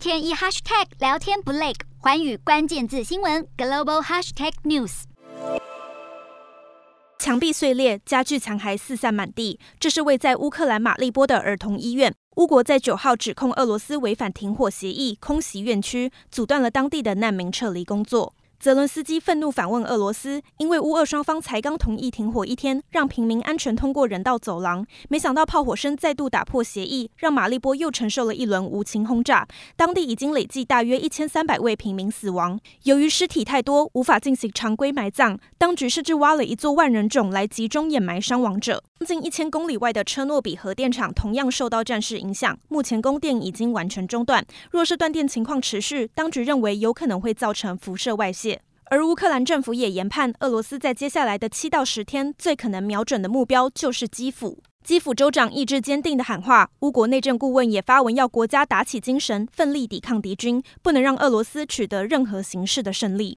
天一 hashtag 聊天不累，环宇关键字新闻 global hashtag news。墙壁碎裂，家具残骸四散满地。这是位在乌克兰马利波的儿童医院。乌国在九号指控俄罗斯违反停火协议，空袭院区，阻断了当地的难民撤离工作。泽伦斯基愤怒反问俄罗斯，因为乌俄双方才刚同意停火一天，让平民安全通过人道走廊，没想到炮火声再度打破协议，让马利波又承受了一轮无情轰炸。当地已经累计大约一千三百位平民死亡。由于尸体太多，无法进行常规埋葬，当局甚至挖了一座万人冢来集中掩埋伤亡者。近一千公里外的车诺比核电厂同样受到战事影响，目前供电已经完全中断。若是断电情况持续，当局认为有可能会造成辐射外泄。而乌克兰政府也研判，俄罗斯在接下来的七到十天，最可能瞄准的目标就是基辅。基辅州长意志坚定地喊话，乌国内政顾问也发文要国家打起精神，奋力抵抗敌军，不能让俄罗斯取得任何形式的胜利。